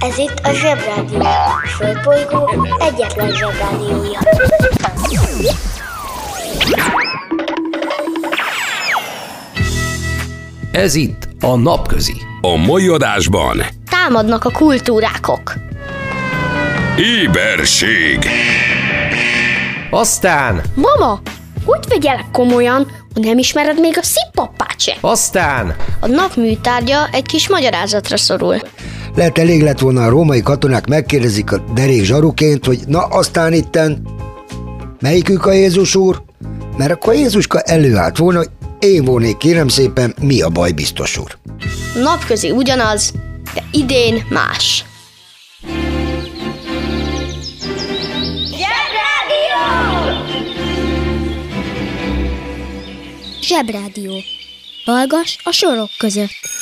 Ez itt a Zsebrádió. A Földbolygó egyetlen Zsebrádiója. Ez itt a Napközi. A mai adásban Támadnak a kultúrákok. éberség, Aztán, Mama, hogy vegyelek komolyan, hogy nem ismered még a szippapát se? aztán, A nap műtárgya egy kis magyarázatra szorul. Lehet elég lett volna a római katonák megkérdezik a derék zsaruként, hogy na aztán itten melyikük a Jézus úr? Mert akkor Jézuska előállt volna, hogy én volnék kérem szépen, mi a baj biztos úr. Napközi ugyanaz, de idén más. Zsebrádió. Hallgass a sorok között.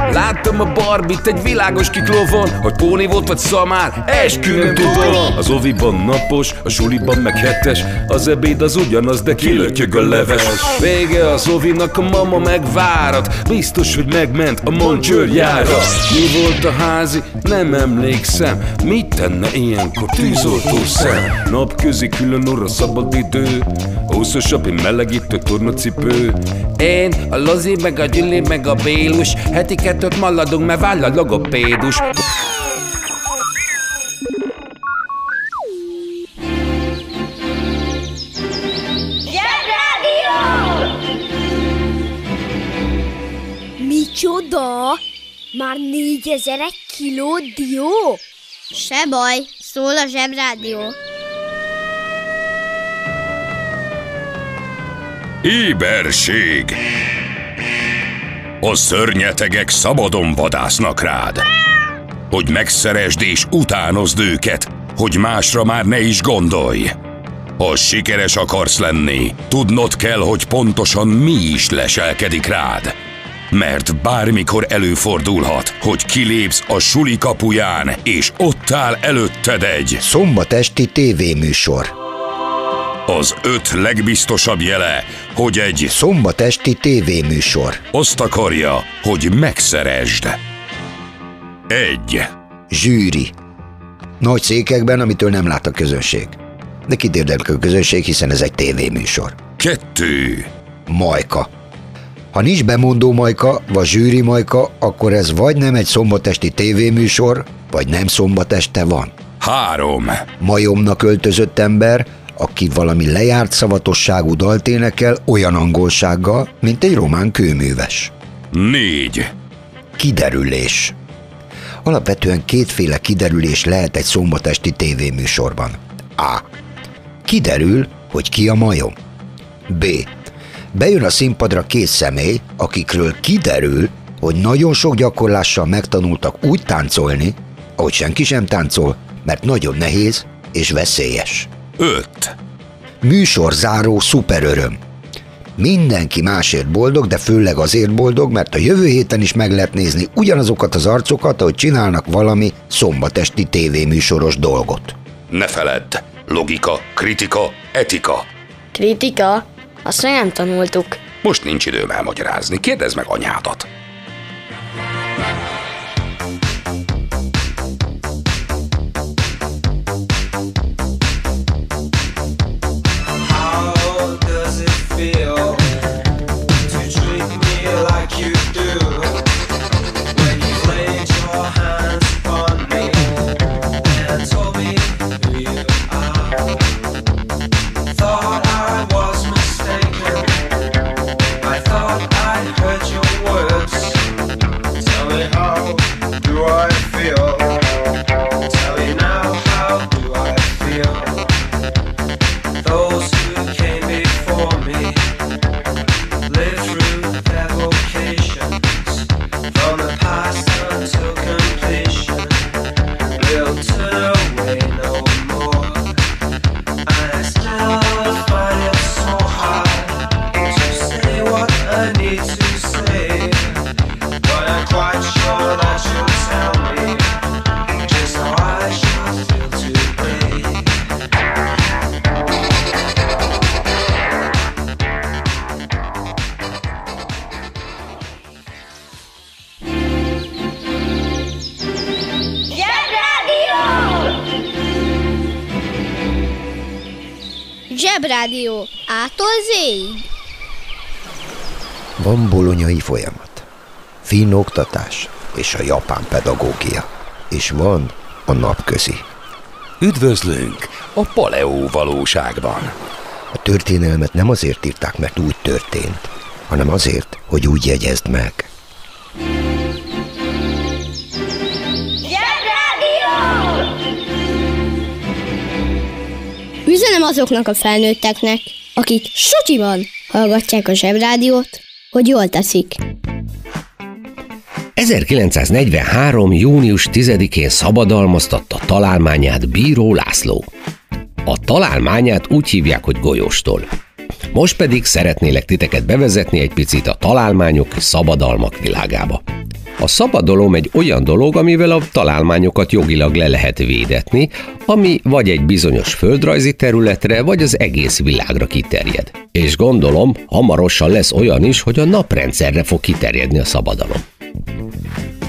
Láttam a barbit egy világos kiklovon Hogy póni volt vagy szamár, eskü nem tudom Az oviban napos, a suliban meg hetes Az ebéd az ugyanaz, de kilötyög a leves. Vége az ovinak, a mama megvárat Biztos, hogy megment a moncsőrjára Mi volt a házi? Nem emlékszem. Mit tenne ilyenkor tűzoltó szem? Napközi külön orra szabad idő Húszosabb, én melegítő tornacipő. Én, a Lozi, meg a Gyüli, meg a Bélus Heti kettőt maladunk, mert váll a logopédus Micsoda? Már négyezer egy kiló dió? Se baj, szól a Zsebrádió. Éberség A szörnyetegek szabadon vadásznak rád. Hogy megszeresd és utánozd őket Hogy másra már ne is gondolj. Ha sikeres akarsz lenni Tudnod kell, hogy pontosan mi is leselkedik rád. Mert bármikor előfordulhat, hogy kilépsz a suli kapuján, és ott áll előtted egy Szombat esti tévéműsor. Az öt legbiztosabb jele, hogy egy Szombat esti tévéműsor. azt akarja, hogy megszeresd. Egy. Zsűri. Nagy székekben, amitől nem lát a közönség. De kit érdekel a közönség, hiszen ez egy tévéműsor. Kettő. Majka. Ha nincs bemondó majka, vagy zsűri majka, akkor ez vagy nem egy szombatesti tévéműsor, vagy nem szombat este van. Három. Majomnak öltözött ember, aki valami lejárt szavatosságú dalt énekel olyan angolsággal, mint egy román kőműves. Négy. Kiderülés. Alapvetően kétféle kiderülés lehet egy szombatesti tévéműsorban. A. Kiderül, hogy ki a majom. B. Bejön a színpadra két személy, akikről kiderül, hogy nagyon sok gyakorlással megtanultak úgy táncolni, ahogy senki sem táncol, mert nagyon nehéz és veszélyes. Öt. Műsorzáró szuperöröm. Mindenki másért boldog, de főleg azért boldog, mert a jövő héten is meg lehet nézni ugyanazokat az arcokat, ahogy csinálnak valami szombatesti tévéműsoros dolgot. Ne feledd. Logika, kritika, etika. Kritika? Azt még nem tanultuk. Most nincs időm elmagyarázni. Kérdezd meg anyádat. Zsebrádió. Ától zéig. Van bolonyai folyamat, finn oktatás és a japán pedagógia. És van a napközi. Üdvözlünk a Paleó valóságban. A történelmet nem azért írták, mert úgy történt, hanem azért, hogy úgy jegyezd meg. Üzenem azoknak a felnőtteknek, akik sutyiban hallgatják a Zsebrádiót, hogy jól teszik. 1943. június 10-én szabadalmaztatta találmányát Bíró László. A találmányát úgy hívják, hogy golyóstól. Most pedig szeretnélek titeket bevezetni egy picit a találmányok szabadalmak világába. A szabadalom egy olyan dolog, amivel a találmányokat jogilag le lehet védetni, ami vagy egy bizonyos földrajzi területre, vagy az egész világra kiterjed. És gondolom, hamarosan lesz olyan is, hogy a naprendszerre fog kiterjedni a szabadalom.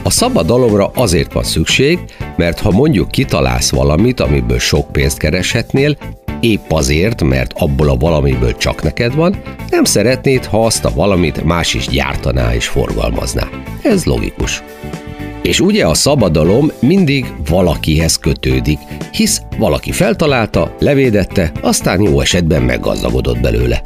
A szabadalomra azért van szükség, mert ha mondjuk kitalálsz valamit, amiből sok pénzt kereshetnél, épp azért, mert abból a valamiből csak neked van, nem szeretnéd, ha azt a valamit más is gyártaná és forgalmazná. Ez logikus. És ugye a szabadalom mindig valakihez kötődik, hisz valaki feltalálta, levédette, aztán jó esetben meggazdagodott belőle.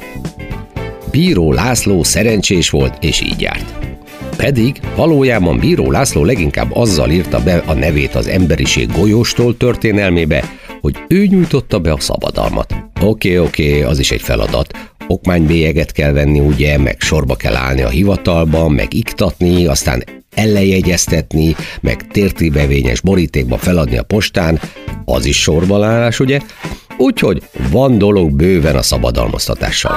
Bíró László szerencsés volt, és így járt. Pedig valójában Bíró László leginkább azzal írta be a nevét az emberiség golyóstól történelmébe, hogy ő nyújtotta be a szabadalmat. Oké, oké, az is egy feladat. Okmánybélyeget kell venni, ugye, meg sorba kell állni a hivatalban, meg iktatni, aztán ellenjegyeztetni, meg tértibevényes borítékba feladni a postán, az is sorbalállás, ugye? Úgyhogy van dolog bőven a szabadalmaztatással.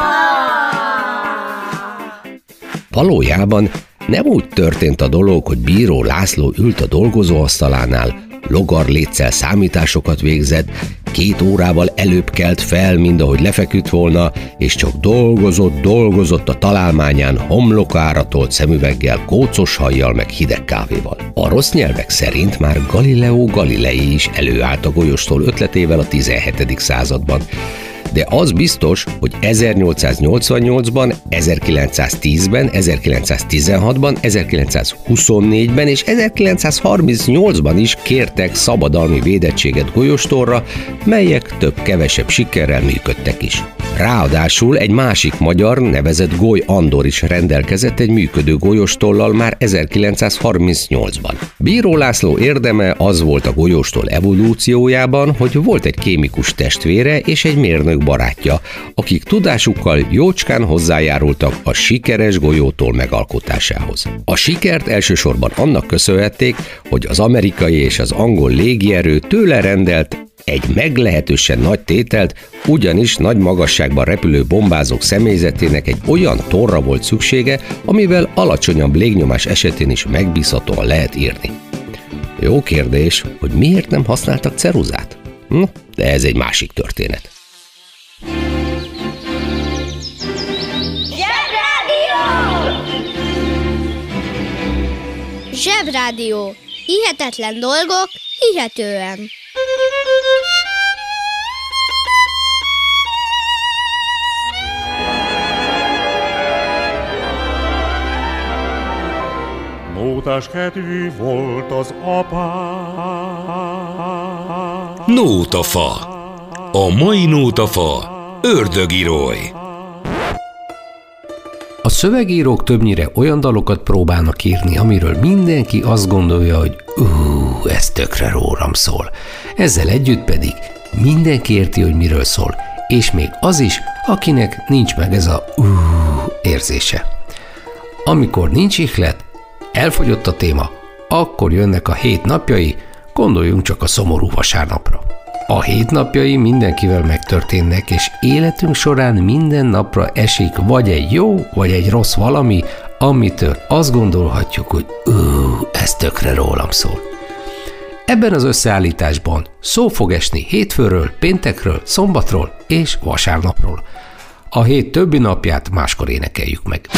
Valójában nem úgy történt a dolog, hogy bíró László ült a dolgozóasztalánál, logarléccel számításokat végzett, két órával előbb kelt fel, mint ahogy lefeküdt volna, és csak dolgozott, dolgozott a találmányán homlokára tolt szemüveggel, kócos hajjal meg hideg kávéval. A rossz nyelvek szerint már Galileo Galilei is előállt a golyóstól ötletével a 17. században, de az biztos, hogy 1888-ban, 1910-ben, 1916-ban, 1924-ben és 1938-ban is kértek szabadalmi védettséget golyostorra, melyek több-kevesebb sikerrel működtek is. Ráadásul egy másik magyar, nevezett Goly Andor is rendelkezett egy működő golyóstollal már 1938-ban. Bíró László érdeme az volt a golyóstól evolúciójában, hogy volt egy kémikus testvére és egy mérnök barátja, akik tudásukkal jócskán hozzájárultak a sikeres golyótól megalkotásához. A sikert elsősorban annak köszönhették, hogy az amerikai és az angol légierő tőle rendelt egy meglehetősen nagy tételt, ugyanis nagy magasságban repülő bombázók személyzetének egy olyan torra volt szüksége, amivel alacsonyabb légnyomás esetén is megbízhatóan lehet írni. Jó kérdés, hogy miért nem használtak ceruzát? Hm, de ez egy másik történet. Zsebrádió. Hihetetlen dolgok, hihetően. Nótás kedvű volt az apám. Nótafa. A mai nótafa ördögiroly. A szövegírók többnyire olyan dalokat próbálnak írni, amiről mindenki azt gondolja, hogy ú, ez tökre rólam szól. Ezzel együtt pedig mindenki érti, hogy miről szól, és még az is, akinek nincs meg ez a ú érzése. Amikor nincs ihlet, elfogyott a téma, akkor jönnek a hét napjai, gondoljunk csak a szomorú vasárnapra. A hét napjai mindenkivel megtörténnek, és életünk során minden napra esik vagy egy jó, vagy egy rossz valami, amitől azt gondolhatjuk, hogy ú, ez tökre rólam szól. Ebben az összeállításban szó fog esni hétfőről, péntekről, szombatról és vasárnapról. A hét többi napját máskor énekeljük meg.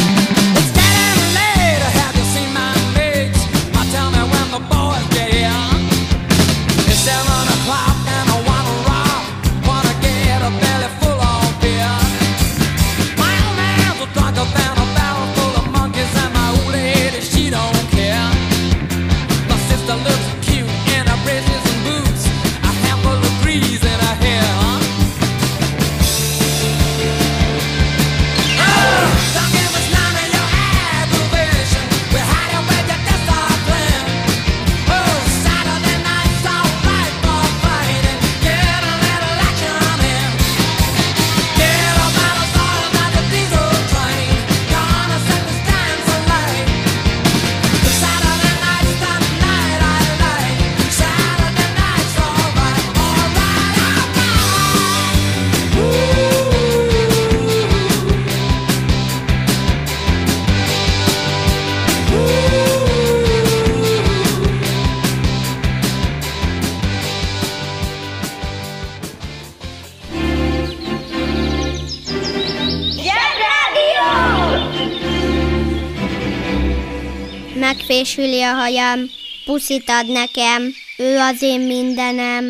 Megfésüli a hajam, puszit ad nekem, ő az én mindenem.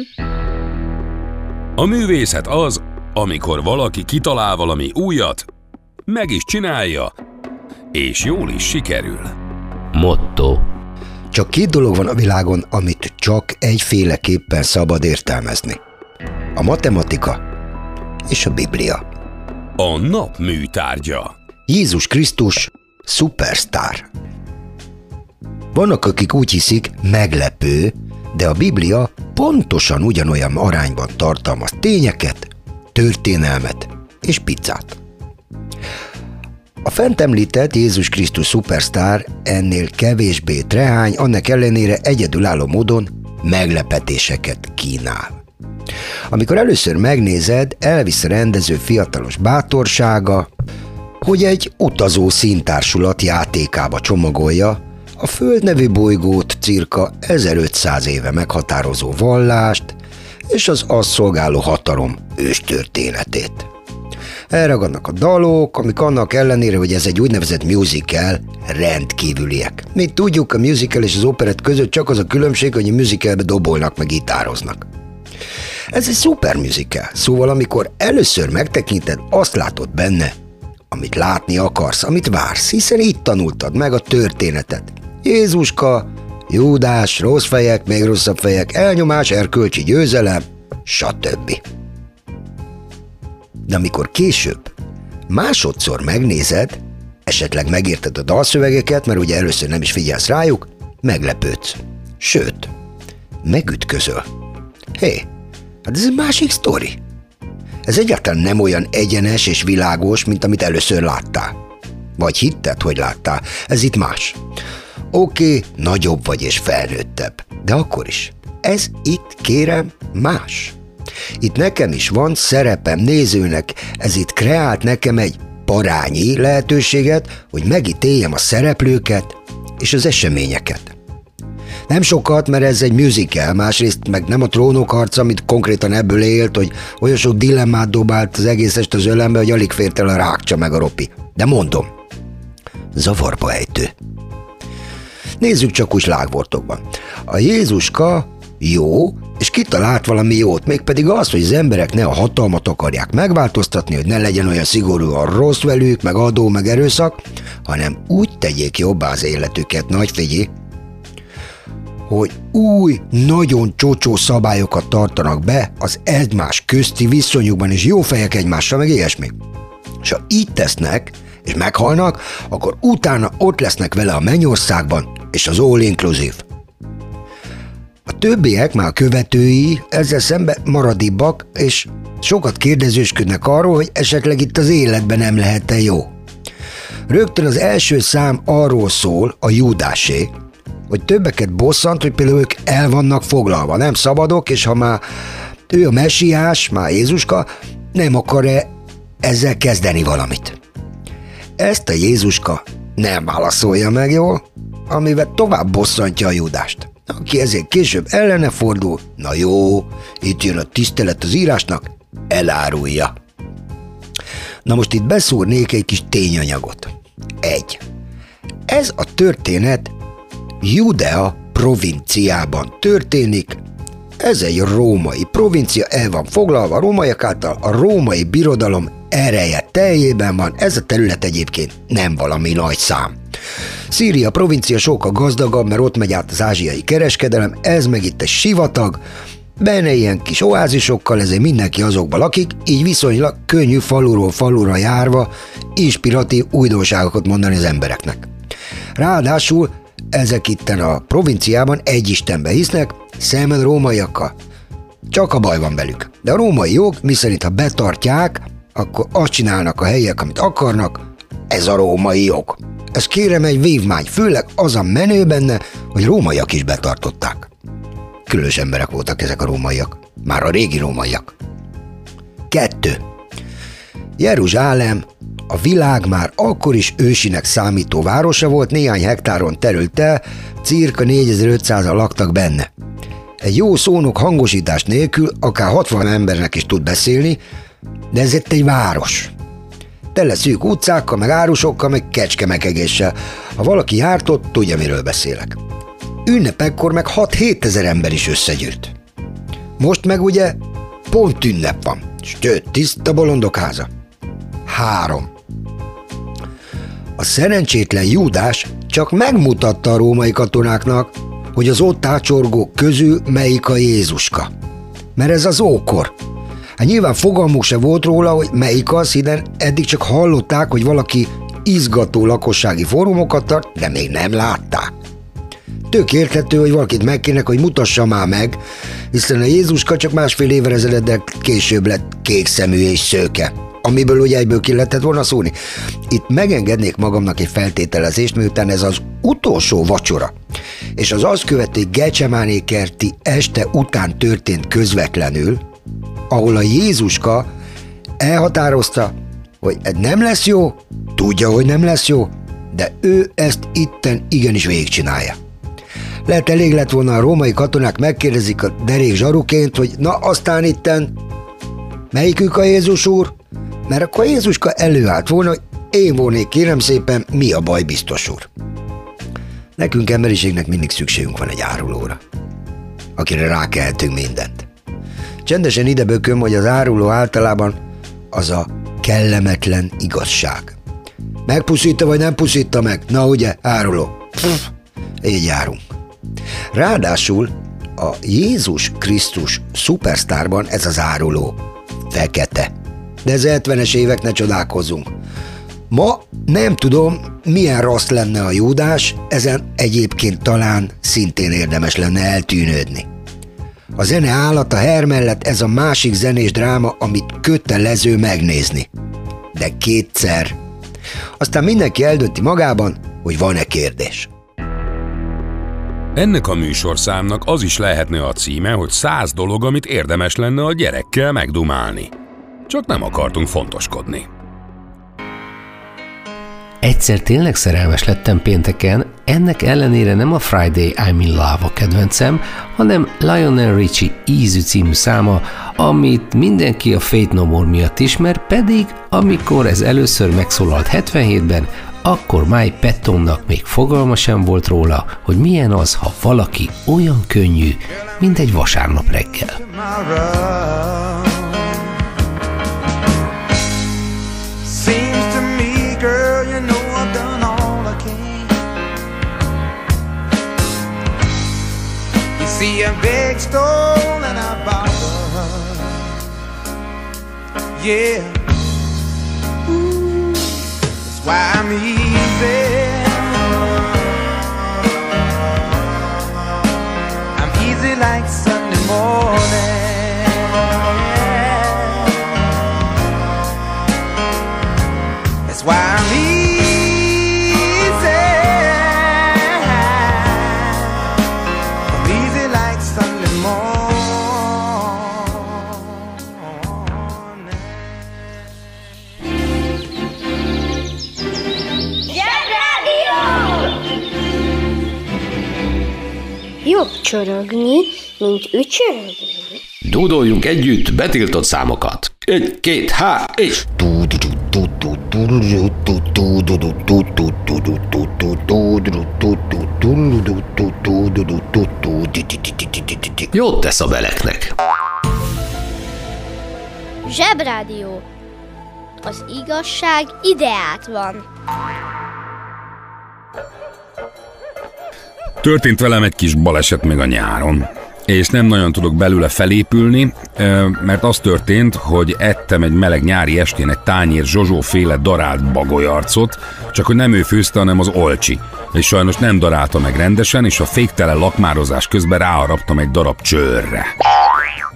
A művészet az, amikor valaki kitalál valami újat, meg is csinálja, és jól is sikerül. Motto. Csak két dolog van a világon, amit csak egyféleképpen szabad értelmezni. A matematika és a Biblia. A nap műtárgya. Jézus Krisztus szupersztár. Vannak, akik úgy hiszik, meglepő, de a Biblia pontosan ugyanolyan arányban tartalmaz tényeket, történelmet és pizzát. A fent említett Jézus Krisztus szupersztár ennél kevésbé trehány, annak ellenére egyedülálló módon meglepetéseket kínál. Amikor először megnézed, elvisz a rendező fiatalos bátorsága, hogy egy utazó színtársulat játékába csomagolja a Föld nevű bolygót cirka 1500 éve meghatározó vallást és az azt szolgáló hatalom őstörténetét. Elragadnak a dalok, amik annak ellenére, hogy ez egy úgynevezett musical, rendkívüliek. Mint tudjuk, a musical és az operett között csak az a különbség, hogy a musicalbe dobolnak meg gitároznak. Ez egy szuper musical, szóval amikor először megtekinted, azt látod benne, amit látni akarsz, amit vársz, hiszen itt tanultad meg a történetet. Jézuska, Júdás, rossz fejek, még rosszabb fejek, elnyomás, erkölcsi győzelem, stb. De amikor később másodszor megnézed, esetleg megérted a dalszövegeket, mert ugye először nem is figyelsz rájuk, meglepődsz. Sőt, megütközöl. Hé, hát ez egy másik sztori. Ez egyáltalán nem olyan egyenes és világos, mint amit először láttál. Vagy hitted, hogy láttál. Ez itt más. Oké, okay, nagyobb vagy és felnőttebb, de akkor is. Ez itt, kérem, más. Itt nekem is van szerepem nézőnek, ez itt kreált nekem egy parányi lehetőséget, hogy megítéljem a szereplőket és az eseményeket. Nem sokat, mert ez egy musical, másrészt meg nem a trónok harca, amit konkrétan ebből élt, hogy olyan sok dilemmát dobált az egész est az ölembe, hogy alig fért el a rákcsa meg a ropi. De mondom, zavarba ejtő. Nézzük csak úgy lágvortokban. A Jézuska jó, és kitalált valami jót, mégpedig az, hogy az emberek ne a hatalmat akarják megváltoztatni, hogy ne legyen olyan szigorúan rossz velük, meg adó, meg erőszak, hanem úgy tegyék jobbá az életüket, nagy figyelj, hogy új, nagyon csocsó szabályokat tartanak be az egymás közti viszonyukban, és jó fejek egymással, meg ilyesmi. És ha így tesznek, és meghalnak, akkor utána ott lesznek vele a mennyországban, és az all inclusive. A többiek, már a követői, ezzel szemben maradibbak, és sokat kérdezősködnek arról, hogy esetleg itt az életben nem lehet-e jó. Rögtön az első szám arról szól, a Júdásé, hogy többeket bosszant, hogy például ők el vannak foglalva, nem szabadok, és ha már ő a messiás, már Jézuska, nem akar-e ezzel kezdeni valamit. Ezt a Jézuska nem válaszolja meg jól, amivel tovább bosszantja a Judást. Aki ezért később ellene fordul, na jó, itt jön a tisztelet az írásnak, elárulja. Na most itt beszúrnék egy kis tényanyagot. Egy. Ez a történet Judea provinciában történik. Ez egy római provincia, el van foglalva a rómaiak által, a római birodalom ereje teljében van, ez a terület egyébként nem valami nagy szám. Szíria provincia sokkal gazdagabb, mert ott megy át az ázsiai kereskedelem, ez meg itt egy sivatag, benne ilyen kis oázisokkal, ezért mindenki azokban lakik, így viszonylag könnyű faluról falura járva inspiratív újdonságokat mondani az embereknek. Ráadásul ezek itten a provinciában egy istenbe hisznek, szemben rómaiakkal. Csak a baj van velük. De a római jog, miszerint ha betartják, akkor azt csinálnak a helyiek, amit akarnak, ez a római jog. Ez kérem egy vívmány, főleg az a menő benne, hogy rómaiak is betartották. Különös emberek voltak ezek a rómaiak, már a régi rómaiak. Kettő. Jeruzsálem a világ már akkor is ősinek számító városa volt, néhány hektáron terült el, cirka 4500-an laktak benne. Egy jó szónok hangosítás nélkül akár 60 embernek is tud beszélni, de ez itt egy város. Tele szűk utcákkal, meg árusokkal, meg kecskemekegéssel. Ha valaki járt ott, tudja, miről beszélek. Ünnepekkor meg 6-7 ezer ember is összegyűlt. Most meg ugye pont ünnep van. Sőt, tiszta bolondok háza. Három. A szerencsétlen Júdás csak megmutatta a római katonáknak, hogy az ott ácsorgók közül melyik a Jézuska. Mert ez az ókor. Hát nyilván fogalmuk se volt róla, hogy melyik az, hiszen eddig csak hallották, hogy valaki izgató lakossági fórumokat tart, de még nem látták. Tök érthető, hogy valakit megkérnek, hogy mutassa már meg, hiszen a Jézuska csak másfél évvel ezelőtt később lett kék szemű és szőke, amiből ugye egyből ki lehetett volna szólni. Itt megengednék magamnak egy feltételezést, miután ez az utolsó vacsora, és az azt követő Gecsemáné kerti este után történt közvetlenül, ahol a Jézuska elhatározta, hogy ez nem lesz jó, tudja, hogy nem lesz jó, de ő ezt itten igenis végigcsinálja. Lehet elég lett volna a római katonák megkérdezik a derék zsaruként, hogy na aztán itten melyikük a Jézus úr? Mert akkor Jézuska előállt volna, hogy én volnék kérem szépen, mi a baj biztos úr. Nekünk emberiségnek mindig szükségünk van egy árulóra, akire rákeltünk mindent. Csendesen ide bököm, hogy az áruló általában az a kellemetlen igazság. Megpuszítta vagy nem puszítta meg? Na ugye, áruló. Pff, így járunk. Ráadásul a Jézus Krisztus szupersztárban ez az áruló fekete. De ez 70-es évek, ne csodálkozzunk. Ma nem tudom, milyen rossz lenne a Júdás, ezen egyébként talán szintén érdemes lenne eltűnődni. A zene állat a her mellett ez a másik zenés dráma, amit kötelező megnézni. De kétszer. Aztán mindenki eldönti magában, hogy van-e kérdés. Ennek a műsorszámnak az is lehetne a címe, hogy száz dolog, amit érdemes lenne a gyerekkel megdumálni. Csak nem akartunk fontoskodni. Egyszer tényleg szerelmes lettem pénteken, ennek ellenére nem a Friday I'm in Love a kedvencem, hanem Lionel Richie Easy című száma, amit mindenki a Fate No More miatt ismer, pedig amikor ez először megszólalt 77-ben, akkor Mike Pettonnak még fogalma sem volt róla, hogy milyen az, ha valaki olyan könnyű, mint egy vasárnap reggel. See, a big stone and I borrow. Yeah. Ooh, that's why I'm easy. Jobb csorogni, mint ücsörögni. Dúdoljunk együtt betiltott számokat. Egy, két, há, és... Jót tesz a beleknek. Zsebrádió. Az igazság ideát van. Történt velem egy kis baleset még a nyáron, és nem nagyon tudok belőle felépülni, mert az történt, hogy ettem egy meleg nyári estén egy tányér Zsozsó féle darált bagolyarcot, csak hogy nem ő főzte, hanem az olcsi. És sajnos nem darálta meg rendesen, és a féktelen lakmározás közben ráharaptam egy darab csőrre.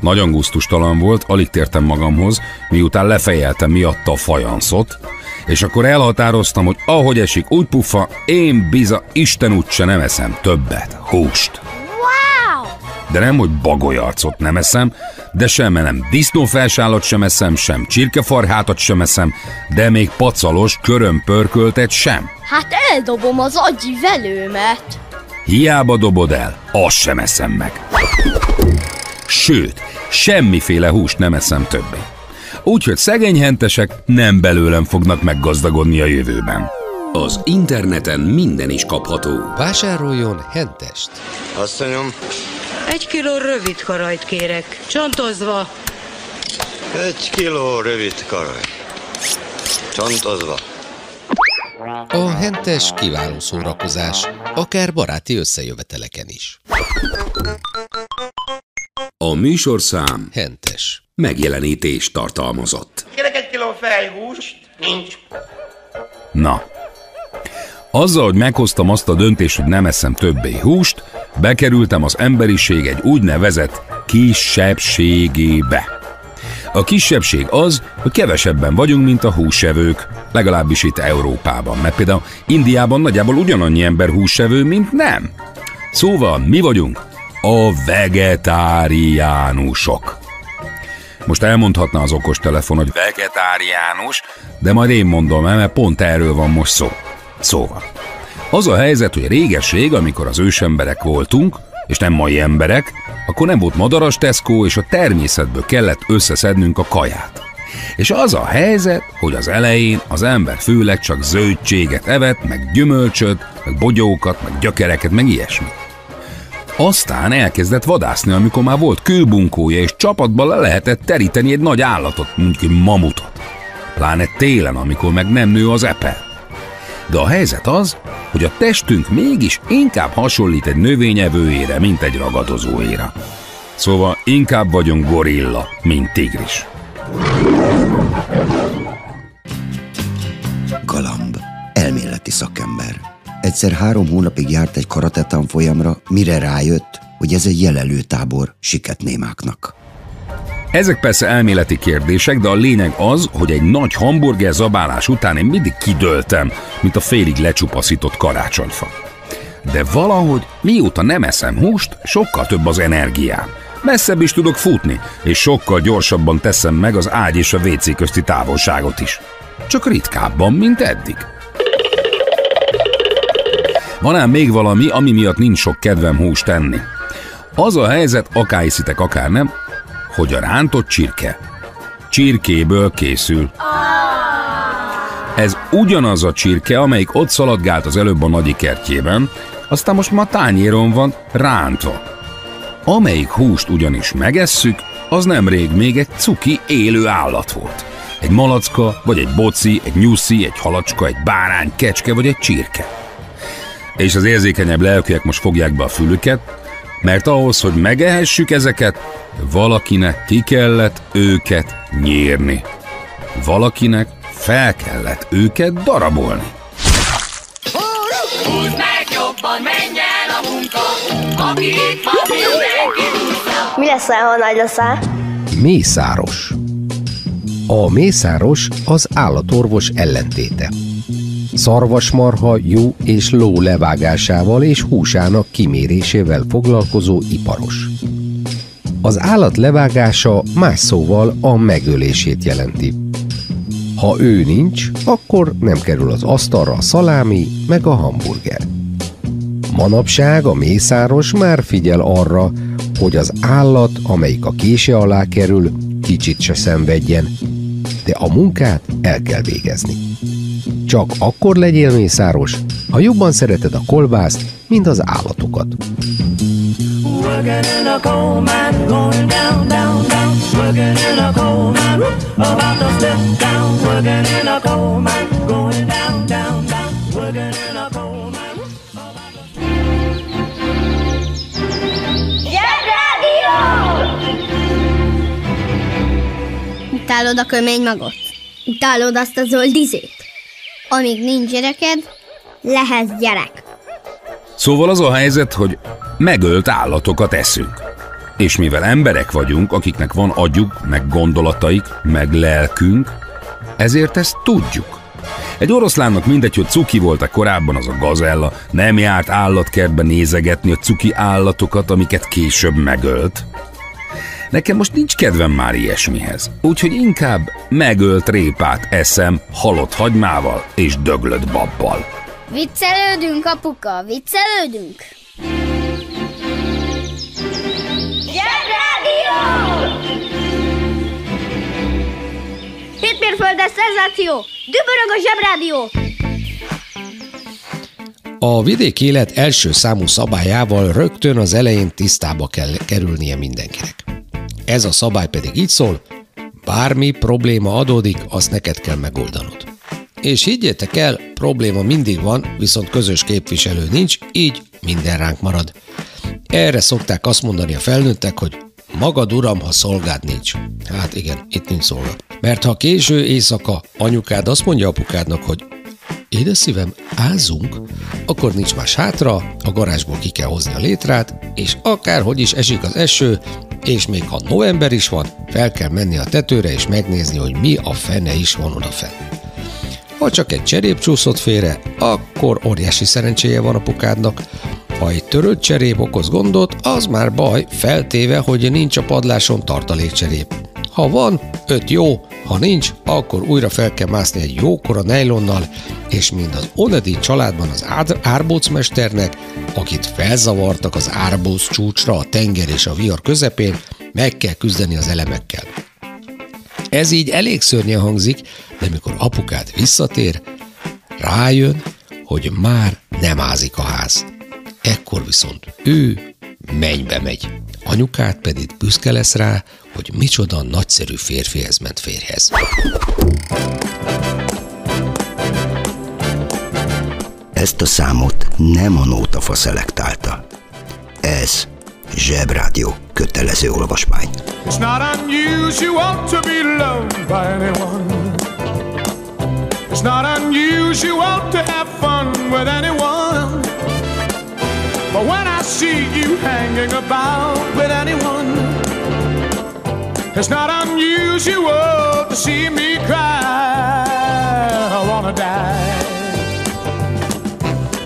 Nagyon gusztustalan volt, alig tértem magamhoz, miután lefejeltem miatta a fajanszot, és akkor elhatároztam, hogy ahogy esik, úgy puffa, én biza, Isten úgyse nem eszem többet, húst. Wow! De nem, hogy bagolyarcot nem eszem, de sem nem disznófelsálat sem eszem, sem csirkefarhátat sem eszem, de még pacalos, körömpörköltet sem. Hát eldobom az agyi velőmet. Hiába dobod el, azt sem eszem meg. Sőt, semmiféle húst nem eszem többé. Úgyhogy szegény hentesek nem belőlem fognak meggazdagodni a jövőben. Az interneten minden is kapható. Vásároljon hentest! Asszonyom, Egy kiló rövid karajt kérek, csontozva. egy kiló rövid karaj. Csontozva. A hentes kiváló szórakozás, akár baráti összejöveteleken is. A műsorszám Hentes. megjelenítést tartalmazott. Kérek egy kiló fejhúst? Nincs. Na. Azzal, hogy meghoztam azt a döntést, hogy nem eszem többé húst, bekerültem az emberiség egy úgynevezett kisebbségébe. A kisebbség az, hogy kevesebben vagyunk, mint a húsevők, legalábbis itt Európában, mert például Indiában nagyjából ugyanannyi ember húsevő, mint nem. Szóval mi vagyunk a vegetáriánusok. Most elmondhatna az okostelefon, hogy vegetáriánus, de majd én mondom el, mert pont erről van most szó. Szóval, az a helyzet, hogy réges-rég, amikor az ősemberek voltunk, és nem mai emberek, akkor nem volt madaras Tesco, és a természetből kellett összeszednünk a kaját. És az a helyzet, hogy az elején az ember főleg csak zöldséget evett, meg gyümölcsöt, meg bogyókat, meg gyökereket, meg ilyesmit. Aztán elkezdett vadászni, amikor már volt kőbunkója, és csapatban le lehetett teríteni egy nagy állatot, mondjuk egy mamutot. Pláne télen, amikor meg nem nő az epe. De a helyzet az, hogy a testünk mégis inkább hasonlít egy növényevőére, mint egy ragadozóére. Szóval inkább vagyunk gorilla, mint tigris. Galamb, elméleti szakember. Egyszer három hónapig járt egy karate tanfolyamra, mire rájött, hogy ez egy jelelőtábor siketnémáknak. Ezek persze elméleti kérdések, de a lényeg az, hogy egy nagy hamburger zabálás után én mindig kidöltem, mint a félig lecsupaszított karácsonyfa. De valahogy, mióta nem eszem húst, sokkal több az energiám. Messzebb is tudok futni, és sokkal gyorsabban teszem meg az ágy és a WC közti távolságot is. Csak ritkábban, mint eddig. Van ám még valami, ami miatt nincs sok kedvem húst tenni. Az a helyzet, akár hiszitek, akár nem, hogy a rántott csirke csirkéből készül. Ez ugyanaz a csirke, amelyik ott szaladgált az előbb a nagyi kertjében, aztán most már tányéron van rántva. Amelyik húst ugyanis megesszük, az nemrég még egy cuki élő állat volt. Egy malacka, vagy egy boci, egy nyuszi, egy halacska, egy bárány, kecske vagy egy csirke. És az érzékenyebb lelkűek most fogják be a fülüket, mert ahhoz, hogy megehessük ezeket, valakinek ki kellett őket nyírni. Valakinek fel kellett őket darabolni. Húzd meg jobban, menj el a munka, aki itt van, mindenki húzza. Mi lesz, ha nagy leszel? Mészáros. A mészáros az állatorvos ellentéte. Szarvasmarha, jó és ló levágásával és húsának kimérésével foglalkozó iparos. Az állat levágása más szóval a megölését jelenti. Ha ő nincs, akkor nem kerül az asztalra a szalámi meg a hamburger. Manapság a mészáros már figyel arra, hogy az állat, amelyik a kése alá kerül, kicsit se szenvedjen, de a munkát el kell végezni. Csak akkor legyél mészáros, ha jobban szereted a kolbászt, mint az állatokat. Utálod a kömény magot? Utálod azt a zöld izét? Amíg nincs gyereked, lehetsz gyerek. Szóval az a helyzet, hogy megölt állatokat eszünk. És mivel emberek vagyunk, akiknek van agyuk, meg gondolataik, meg lelkünk, ezért ezt tudjuk. Egy oroszlánnak mindegy, hogy cuki volt-e korábban az a gazella, nem járt állatkertbe nézegetni a cuki állatokat, amiket később megölt. Nekem most nincs kedvem már ilyesmihez, úgyhogy inkább megölt répát eszem halott hagymával és döglött babbal. Viccelődünk, apuka, viccelődünk. Hétmérföldes szenzáció! Dübörög a zsebrádió! A vidéki élet első számú szabályával rögtön az elején tisztába kell kerülnie mindenkinek. Ez a szabály pedig így szól, bármi probléma adódik, azt neked kell megoldanod. És higgyétek el, probléma mindig van, viszont közös képviselő nincs, így minden ránk marad. Erre szokták azt mondani a felnőttek, hogy magad uram, ha szolgád nincs. Hát igen, itt nincs szolga. Mert ha késő éjszaka anyukád azt mondja apukádnak, hogy Édes szívem, ázzunk, akkor nincs más hátra, a garázsból ki kell hozni a létrát, és akárhogy is esik az eső, és még ha november is van, fel kell menni a tetőre és megnézni, hogy mi a fene is van odafenn. Ha csak egy cserép csúszott félre, akkor óriási szerencséje van apukádnak. Ha egy törött cserép okoz gondot, az már baj, feltéve, hogy nincs a padláson tartalékcserép. Ha van, öt jó, ha nincs, akkor újra fel kell mászni egy jókora nejlonnal, és mind az Onedi családban az ár- árbócmesternek, akit felzavartak az árbóc csúcsra a tenger és a vihar közepén, meg kell küzdeni az elemekkel. Ez így elég szörnyen hangzik, de mikor apukád visszatér, rájön, hogy már nem ázik a ház. Ekkor viszont ő mennybe megy. Anyukát pedig büszke lesz rá, hogy micsoda nagyszerű férfihez ment férjhez. Ezt a számot nem a nótafa szelektálta. Ez Zsebrádió kötelező olvasmány. It's not unusual to be loved by anyone. It's not unusual to have fun with anyone. But when I see you hanging about with anyone, it's not unusual to see me cry. I wanna die.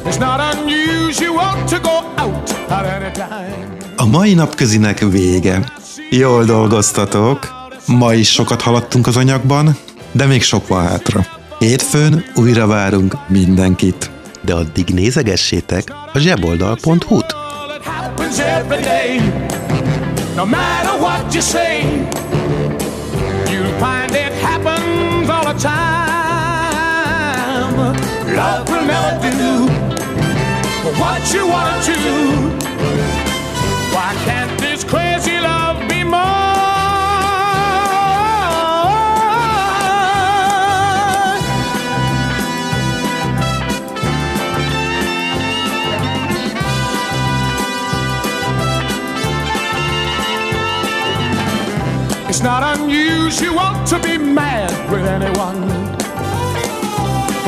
It's not unusual to go out at any time. A mai napközinek vége. Jól dolgoztatok. Ma is sokat haladtunk az anyagban, de még sok van hátra. Hétfőn újra várunk mindenkit. De addig nézegessétek a zseboldal.hu-t. No matter what you say, what you want to. Why can't this crazy love be more? It's not unusual to be mad with anyone.